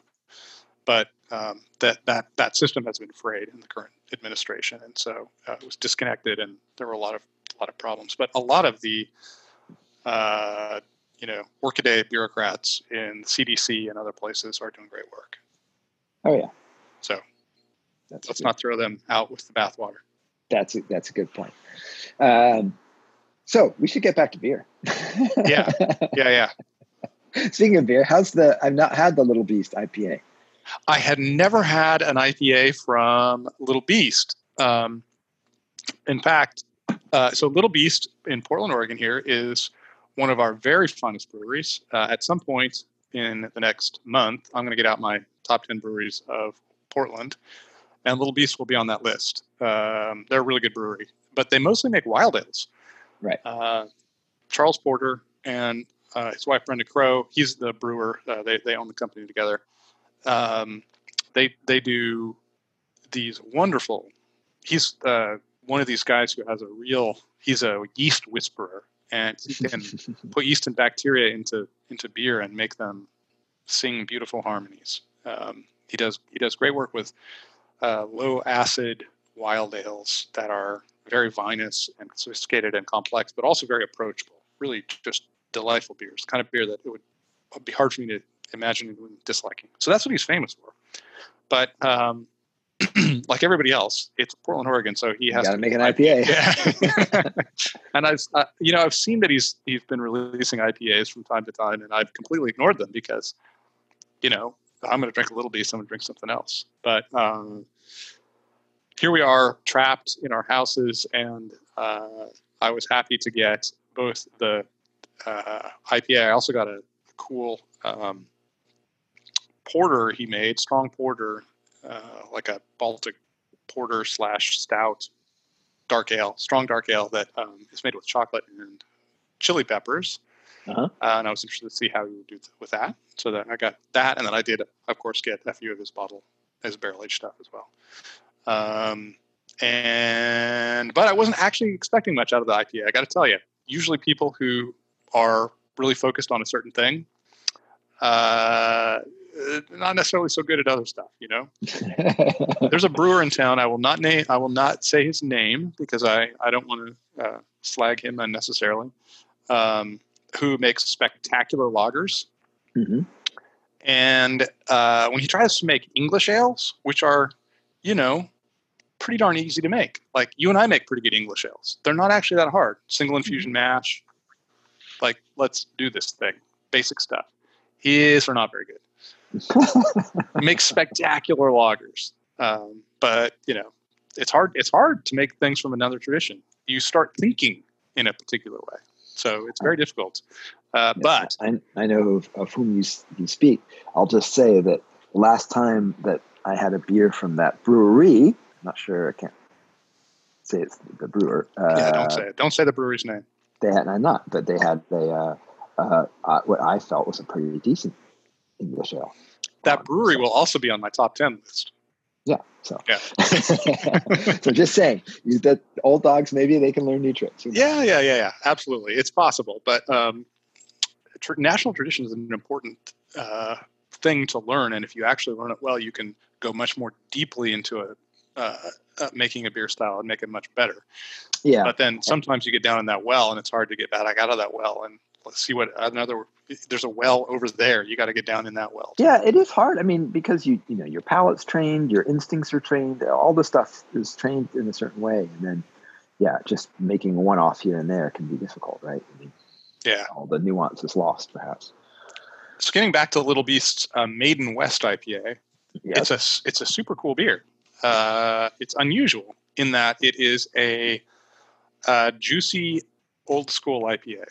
but um, that that that system has been frayed in the current administration, and so uh, it was disconnected, and there were a lot of a lot of problems. But a lot of the uh, you know workaday bureaucrats in CDC and other places are doing great work. Oh yeah. So that's let's not throw them out with the bathwater. That's a, that's a good point. Um, so we should get back to beer. yeah, yeah, yeah. Speaking of beer, how's the? I've not had the Little Beast IPA. I had never had an IPA from Little Beast. Um, in fact, uh, so Little Beast in Portland, Oregon, here is one of our very finest breweries. Uh, at some point in the next month, I'm going to get out my top 10 breweries of Portland, and Little Beast will be on that list. Um, they're a really good brewery, but they mostly make wild ales. Right. Uh, Charles Porter and uh, his wife Brenda Crow. He's the brewer. Uh, they they own the company together. Um, they they do these wonderful. He's uh, one of these guys who has a real. He's a yeast whisperer, and he can put yeast and bacteria into into beer and make them sing beautiful harmonies. Um, he does he does great work with uh, low acid wild ales that are very vinous and sophisticated and complex, but also very approachable. Really, just delightful beers. Kind of beer that it would be hard for me to imagine disliking. So that's what he's famous for. But um, like everybody else, it's Portland, Oregon, so he has to make an IPA. Yeah. and I've, uh, you know, I've seen that he's he's been releasing IPAs from time to time, and I've completely ignored them because, you know, I'm going to drink a little beer, I'm going to drink something else. But um, here we are trapped in our houses, and uh, I was happy to get both the uh, IPA. I also got a cool um, porter he made, strong porter, uh, like a Baltic porter slash stout dark ale, strong dark ale that um, is made with chocolate and chili peppers. Uh-huh. Uh, and I was interested to see how he would do with that. So that I got that, and then I did, of course, get a few of his bottle, his barrel aged stuff as well. Um, and but I wasn't actually expecting much out of the IPA. I got to tell you, usually people who are really focused on a certain thing, uh, not necessarily so good at other stuff. You know, there's a brewer in town. I will not name. I will not say his name because I I don't want to uh, slag him unnecessarily. Um, who makes spectacular lagers. Mm-hmm. And uh, when he tries to make English ales, which are, you know, pretty darn easy to make. Like you and I make pretty good English ales. They're not actually that hard. Single infusion mm-hmm. mash. Like let's do this thing. Basic stuff. His are not very good. Makes spectacular lagers, um, but you know, it's hard. It's hard to make things from another tradition. You start thinking in a particular way, so it's very difficult. Uh, but I, I know of, of whom you, you speak. I'll just say that last time that I had a beer from that brewery, I'm not sure, I can't say it's the brewer. Uh, yeah, don't say it. Don't say the brewery's name. They had, I'm not, but they had a, uh, uh, uh, what I felt was a pretty decent English ale. That brewery will also be on my top 10 list. Yeah. So, yeah. so just saying, that old dogs, maybe they can learn new tricks. You know? Yeah, yeah, yeah, yeah. Absolutely. It's possible. But um, tr- national tradition is an important uh, thing to learn. And if you actually learn it well, you can go much more deeply into a, uh, uh, making a beer style and make it much better. Yeah. But then sometimes you get down in that well and it's hard to get back out of that well. And let's see what another there's a well over there. You got to get down in that well. Yeah it is hard. I mean because you you know your palate's trained your instincts are trained all the stuff is trained in a certain way. And then yeah just making one-off here and there can be difficult right? I mean, yeah. all the nuance is lost perhaps. So getting back to little beast's uh, maiden west ipa it's a it's a super cool beer. Uh, it's unusual in that it is a, a uh, juicy old school ipa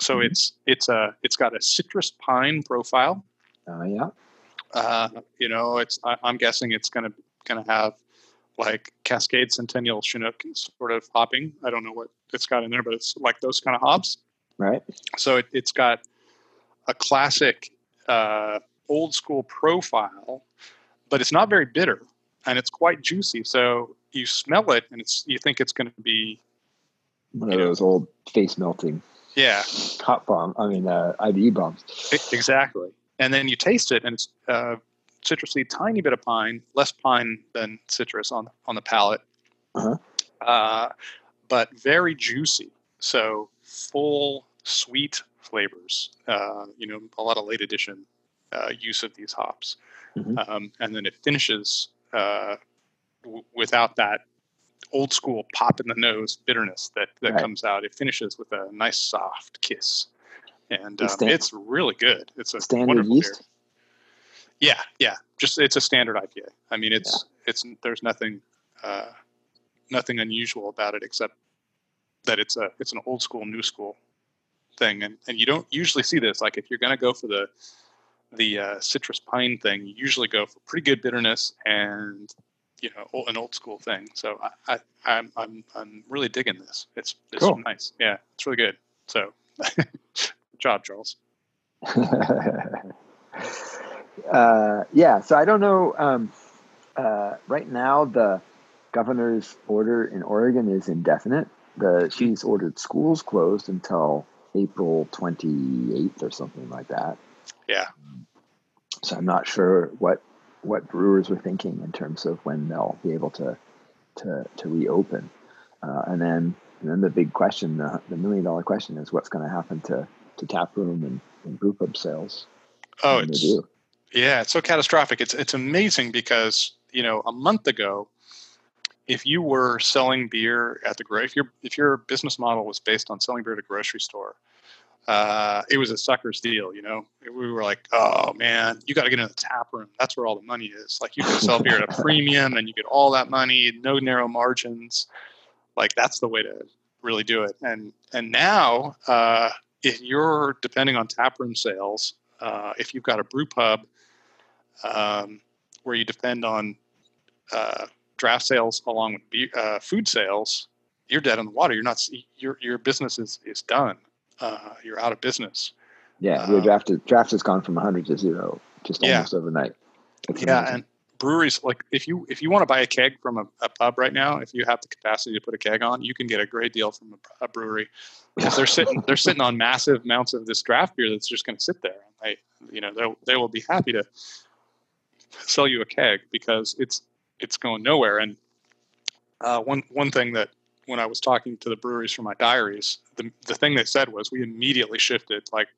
so mm-hmm. it's it's a it's got a citrus pine profile. Uh, yeah. Uh, you know, it's I, am guessing it's gonna gonna have like Cascade Centennial Chinook sort of hopping. I don't know what it's got in there, but it's like those kind of hops. Right. So it, has got a classic uh, old school profile, but it's not very bitter and it's quite juicy. So you smell it and it's you think it's going to be one of those old face melting yeah. Hot bomb. I mean, uh, IBU bombs. Exactly. And then you taste it, and it's uh, citrusy, tiny bit of pine, less pine than citrus on on the palate, uh-huh. uh, but very juicy. So full, sweet flavors. Uh, you know, a lot of late edition uh, use of these hops, mm-hmm. um, and then it finishes uh, w- without that old school pop in the nose bitterness that, that right. comes out. It finishes with a nice soft kiss, and um, stand- it's really good. It's a standard wonderful yeast. Beer. Yeah, yeah. Just it's a standard IPA. I mean, it's yeah. it's there's nothing uh, nothing unusual about it except that it's a it's an old school new school thing, and and you don't usually see this. Like if you're going to go for the the uh, citrus pine thing, you usually go for pretty good bitterness and you know an old school thing. So I, I am I'm, I'm I'm really digging this. It's it's cool. nice. Yeah, it's really good. So good job, Charles. uh, yeah. So I don't know. Um, uh, right now, the governor's order in Oregon is indefinite. The she's ordered schools closed until April 28th or something like that. Yeah. So I'm not sure what what brewers were thinking in terms of when they'll be able to to to reopen. Uh, and then and then the big question, the, the million dollar question, is what's going to happen to to tap room and, and brew pub sales. Oh, it's yeah, it's so catastrophic. It's it's amazing because you know a month ago, if you were selling beer at the if your if your business model was based on selling beer at a grocery store, uh, it was a sucker's deal, you know. We were like, oh man, you got to get in the tap room. That's where all the money is. Like you can sell beer at a premium and you get all that money, no narrow margins. Like that's the way to really do it. And and now, uh, if you're depending on tap room sales, uh, if you've got a brew pub um, where you depend on uh, draft sales along with beer, uh, food sales, you're dead in the water. You're not. Your your business is is done uh, you're out of business. Yeah, your um, draft draft has gone from 100 to zero just yeah. almost overnight. That's yeah, amazing. and breweries like if you if you want to buy a keg from a, a, pub right now, if you have the capacity to put a keg on, you can get a great deal from a, a brewery because they're sitting they're sitting on massive amounts of this draft beer that's just going to sit there. And they you know they they will be happy to sell you a keg because it's it's going nowhere. And uh, one one thing that when I was talking to the breweries for my diaries, the, the thing they said was we immediately shifted. Like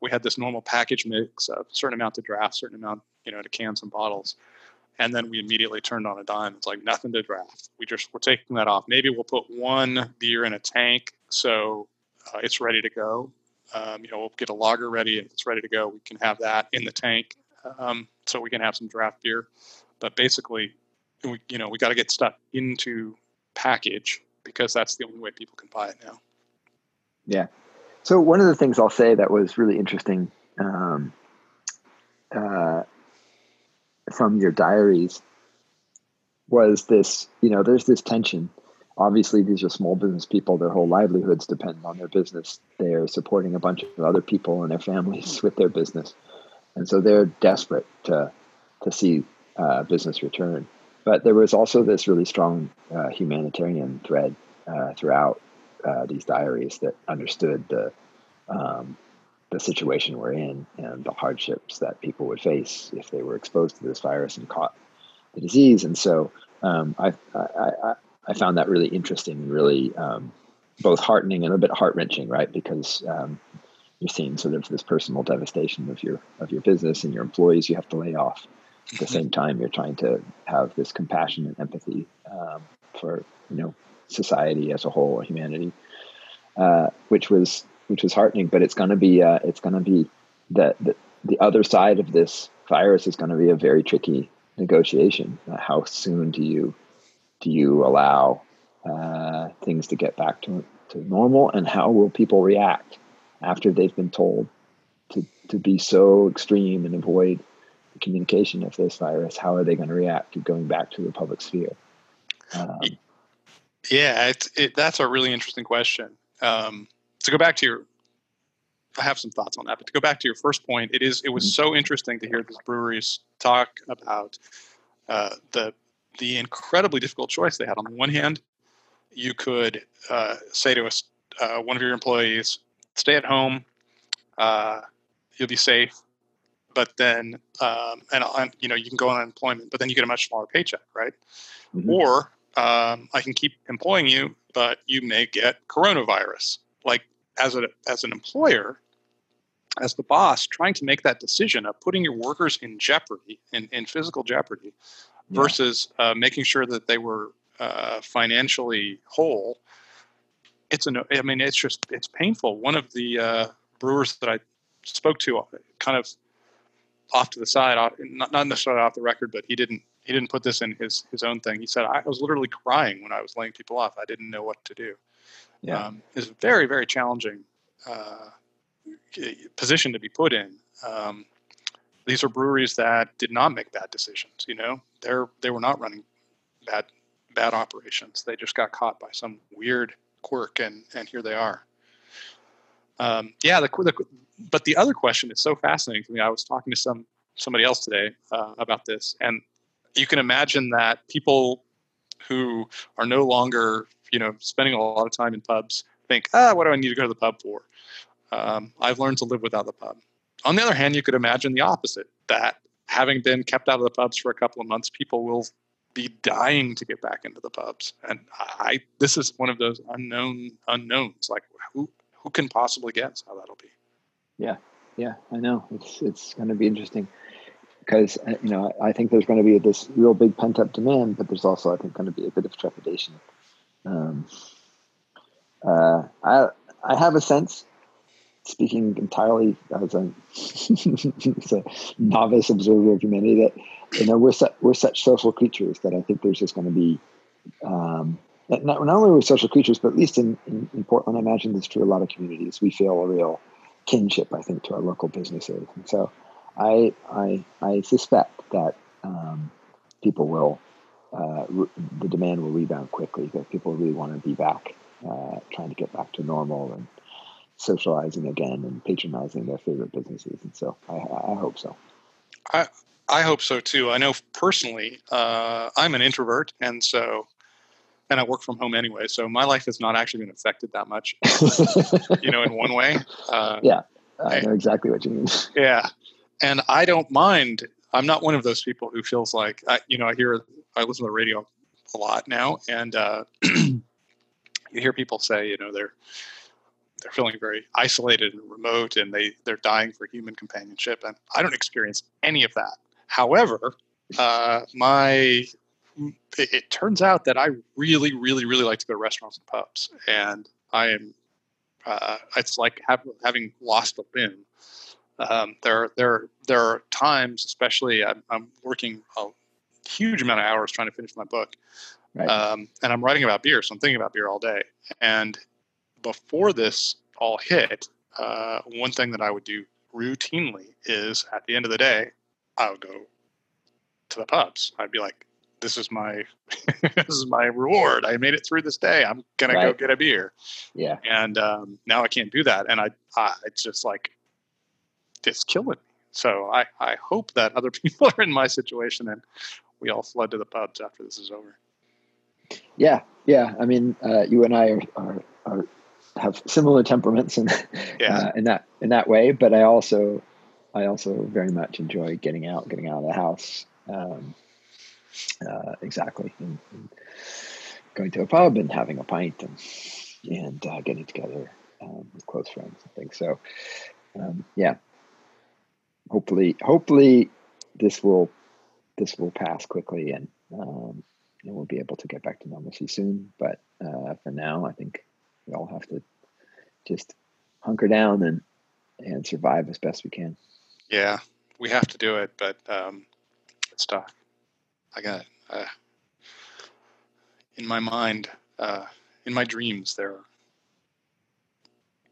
we had this normal package mix of certain amount to draft, certain amount, you know, to cans and bottles. And then we immediately turned on a dime. It's like nothing to draft. We just we're taking that off. Maybe we'll put one beer in a tank so uh, it's ready to go. Um, you know, we'll get a lager ready, if it's ready to go, we can have that in the tank, um, so we can have some draft beer. But basically, we you know we got to get stuff into package because that's the only way people can buy it now. Yeah. So one of the things I'll say that was really interesting um, uh, from your diaries was this. You know, there's this tension obviously these are small business people their whole livelihoods depend on their business they're supporting a bunch of other people and their families with their business and so they're desperate to to see uh, business return but there was also this really strong uh, humanitarian thread uh, throughout uh, these diaries that understood the um, the situation we're in and the hardships that people would face if they were exposed to this virus and caught the disease and so um, I, I, I found that really interesting and really um, both heartening and a bit heart wrenching, right? Because um, you're seeing sort of this personal devastation of your of your business and your employees you have to lay off. At the same time, you're trying to have this compassion and empathy um, for you know society as a whole, or humanity, uh, which was which was heartening. But it's going to be uh, it's going to be that the, the other side of this virus is going to be a very tricky negotiation. Uh, how soon do you do you allow uh, things to get back to, to normal and how will people react after they've been told to, to be so extreme and avoid communication of this virus how are they going to react to going back to the public sphere um, yeah it's, it, that's a really interesting question um, to go back to your I have some thoughts on that, but to go back to your first point, it is it was mm-hmm. so interesting to hear these breweries talk about uh, the the incredibly difficult choice they had. On the one hand, you could uh, say to us, uh, one of your employees, stay at home, uh, you'll be safe, but then, um, and, you know, you can go on unemployment, but then you get a much smaller paycheck, right? Mm-hmm. Or um, I can keep employing you, but you may get coronavirus. Like as a as an employer, as the boss, trying to make that decision of putting your workers in jeopardy, in, in physical jeopardy, versus uh, making sure that they were uh, financially whole. It's an, I mean, it's just, it's painful. One of the uh, brewers that I spoke to, uh, kind of off to the side, not, not necessarily off the record, but he didn't, he didn't put this in his, his own thing. He said, I was literally crying when I was laying people off. I didn't know what to do. Yeah. Um, it's very, very challenging uh, position to be put in. Um, these are breweries that did not make bad decisions. You know, they're they were not running bad bad operations. They just got caught by some weird quirk, and and here they are. Um, yeah, the, the, but the other question is so fascinating to me. I was talking to some somebody else today uh, about this, and you can imagine that people who are no longer, you know, spending a lot of time in pubs think, ah, what do I need to go to the pub for? Um, I've learned to live without the pub. On the other hand, you could imagine the opposite that having been kept out of the pubs for a couple of months, people will be dying to get back into the pubs. And I, this is one of those unknown unknowns. Like, who who can possibly guess how that'll be? Yeah, yeah, I know. It's it's going to be interesting because uh, you know I think there's going to be this real big pent up demand, but there's also I think going to be a bit of trepidation. Um, uh, I I have a sense speaking entirely as a, as a novice observer of humanity that you know we're su- we're such social creatures that I think there's just going to be um, not, not only are we social creatures, but at least in, in, in, Portland, I imagine this true a lot of communities. We feel a real kinship, I think, to our local businesses, and so I I, I suspect that um, people will uh, re- the demand will rebound quickly. That people really want to be back, uh, trying to get back to normal and socializing again and patronizing their favorite businesses. And so I, I hope so. I, I hope so too. I know personally, uh, I'm an introvert, and so, and I work from home anyway. So my life has not actually been affected that much, you know, in one way. Uh, yeah, I know exactly what you mean. Yeah, and I don't mind. I'm not one of those people who feels like, I, you know, I hear, I listen to the radio a lot now, and uh, you hear people say, you know, they're they're feeling very isolated and remote and they they're dying for human companionship and i don't experience any of that however uh, my it, it, turns out that i really really really like to go to restaurants and pubs and i am uh, it's like have, having lost a limb. Um, there, there, there are times, especially I'm, I'm, working a huge amount of hours trying to finish my book, right. um, and I'm writing about beer, so I'm thinking about beer all day. And before this all hit, uh, one thing that I would do routinely is at the end of the day, I would go to the pubs. I'd be like, this is my this is my reward. I made it through this day. I'm gonna right. go get a beer. Yeah. And um, now I can't do that, and I, I it's just like it's killing me. So I I hope that other people are in my situation and we all flood to the pubs after this is over. Yeah, yeah. I mean, uh, you and I are, are, are have similar temperaments in yeah. uh, in that in that way, but I also I also very much enjoy getting out, getting out of the house. Um, uh, exactly. And, and going to a pub and having a pint and and uh, getting together um, with close friends and things. So, um, yeah. Hopefully, hopefully, this will this will pass quickly and um, and we'll be able to get back to normalcy soon. But uh, for now, I think we all have to just hunker down and and survive as best we can. Yeah, we have to do it, but um, it's tough. I got uh, in my mind, uh, in my dreams, there are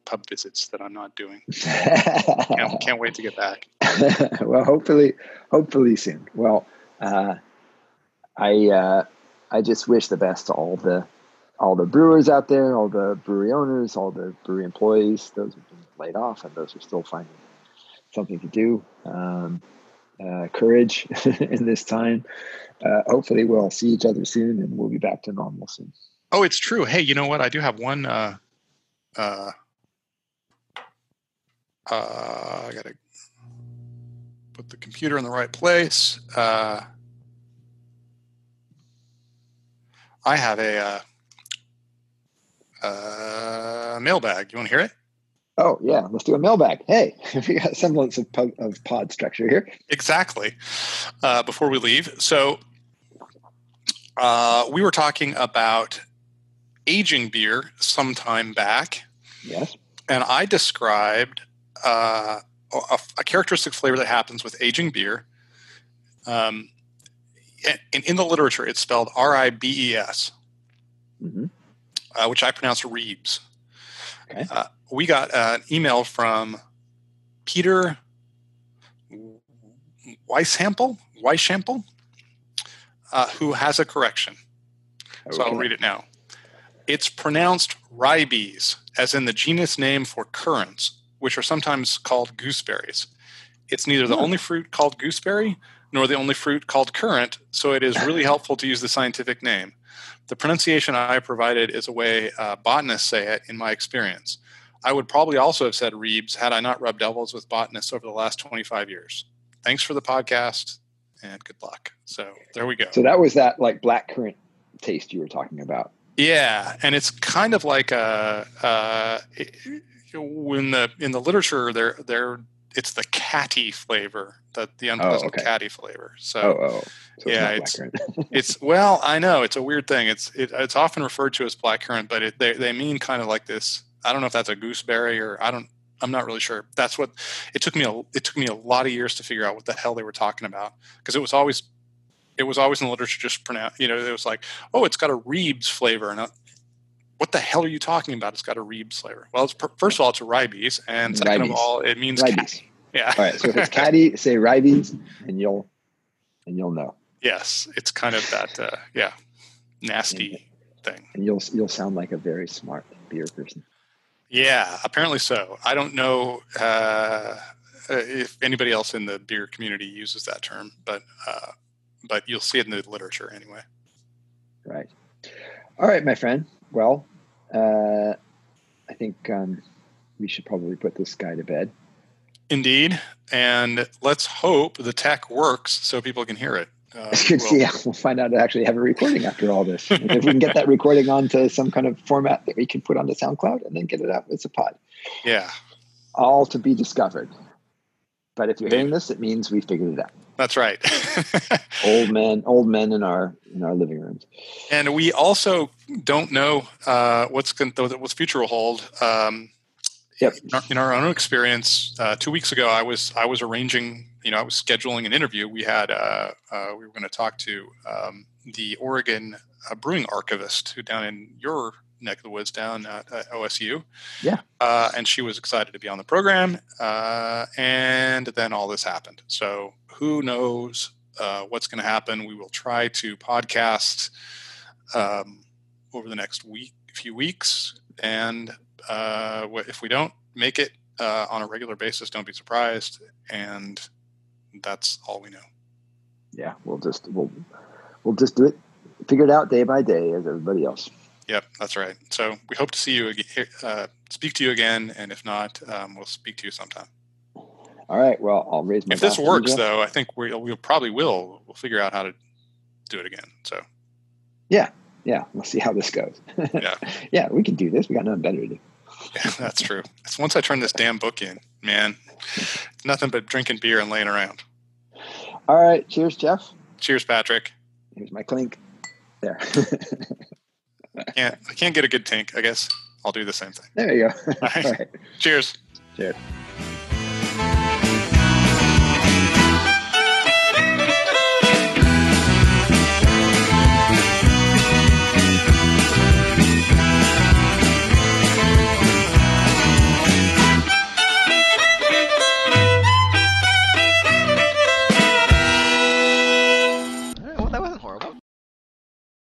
pub visits that I'm not doing. can't, can't, wait to get back. well, hopefully, hopefully soon. Well, uh, I uh, I just wish the best to all the all the brewers out there, all the brewery owners, all the brewery employees, those who've been laid off, and those are still finding something to do. Um, uh, courage in this time. Uh, hopefully, we'll see each other soon, and we'll be back to normal soon. Oh, it's true. Hey, you know what? I do have one. Uh, uh, uh, I gotta put the computer in the right place. Uh, I have a uh, uh, mailbag. You want to hear it? Oh yeah, let's do a mailbag. Hey, we got a semblance of, pod, of pod structure here. Exactly. Uh, before we leave, so uh, we were talking about aging beer some time back. Yes. And I described uh, a, a, characteristic flavor that happens with aging beer. Um, and in the literature, it's spelled R I B E S, mm-hmm. uh, which I pronounce Reebs. Okay. Uh, we got an email from Peter Weishample, Weishample, uh, who has a correction. Okay. So I'll read it now. It's pronounced ribes, as in the genus name for currants, which are sometimes called gooseberries. It's neither the hmm. only fruit called gooseberry nor the only fruit called currant, so it is really helpful to use the scientific name. The pronunciation I provided is a way uh, botanists say it in my experience. I would probably also have said Reebs had I not rubbed elbows with botanists over the last 25 years. Thanks for the podcast and good luck. So there we go. So that was that like black currant taste you were talking about. Yeah, and it's kind of like a uh, when the in the literature they're they're it's the catty flavor, the the unpleasant oh, okay. catty flavor. So, oh, oh. so yeah, it's it's well, I know it's a weird thing. It's it, it's often referred to as blackcurrant, but it, they they mean kind of like this I don't know if that's a gooseberry or I don't. I'm not really sure. That's what it took me. A, it took me a lot of years to figure out what the hell they were talking about because it was always, it was always in the literature just pronounced. You know, it was like, oh, it's got a Reebs flavor, and what the hell are you talking about? It's got a Reebs flavor. Well, first of all, it's a ribes, and second of all, it means ribes. Yeah. All right. So if it's catty, say ribes, and you'll and you'll know. Yes, it's kind of that. Uh, yeah, nasty and, thing. And you'll you'll sound like a very smart beer person. Yeah, apparently so. I don't know uh, if anybody else in the beer community uses that term, but uh, but you'll see it in the literature anyway. Right. All right, my friend. Well, uh, I think um, we should probably put this guy to bed. Indeed, and let's hope the tech works so people can hear it. Uh, well, yeah, we'll find out to actually have a recording after all this. if we can get that recording onto some kind of format that we can put onto SoundCloud and then get it out as a pod. Yeah. All to be discovered. But if you're hearing this, it means we figured it out. That's right. old men, old men in our in our living rooms. And we also don't know uh, what's going what's future will hold. Um, Yep. In our, in our own experience, uh, two weeks ago, I was I was arranging. You know, I was scheduling an interview. We had uh, uh, we were going to talk to um, the Oregon uh, brewing archivist who down in your neck of the woods down at, at OSU. Yeah. Uh, and she was excited to be on the program. Uh, and then all this happened. So who knows uh, what's going to happen? We will try to podcast um, over the next week, few weeks. And uh, if we don't make it uh, on a regular basis, don't be surprised. And that's all we know. Yeah, we'll just we'll we'll just do it, figure it out day by day as everybody else. Yep, that's right. So we hope to see you again, uh, speak to you again, and if not, um, we'll speak to you sometime. All right. Well, I'll raise my. If this works, though, I think we we probably will. We'll figure out how to do it again. So. Yeah, yeah. We'll see how this goes. yeah. Yeah, we can do this. We got nothing better to do. Yeah, that's true. It's once I turn this damn book in, man, nothing but drinking beer and laying around. All right. Cheers, Jeff. Cheers, Patrick. Here's my clink. There. I can't I can't get a good tank. I guess I'll do the same thing. There you go. All right. All right. Cheers. Cheers.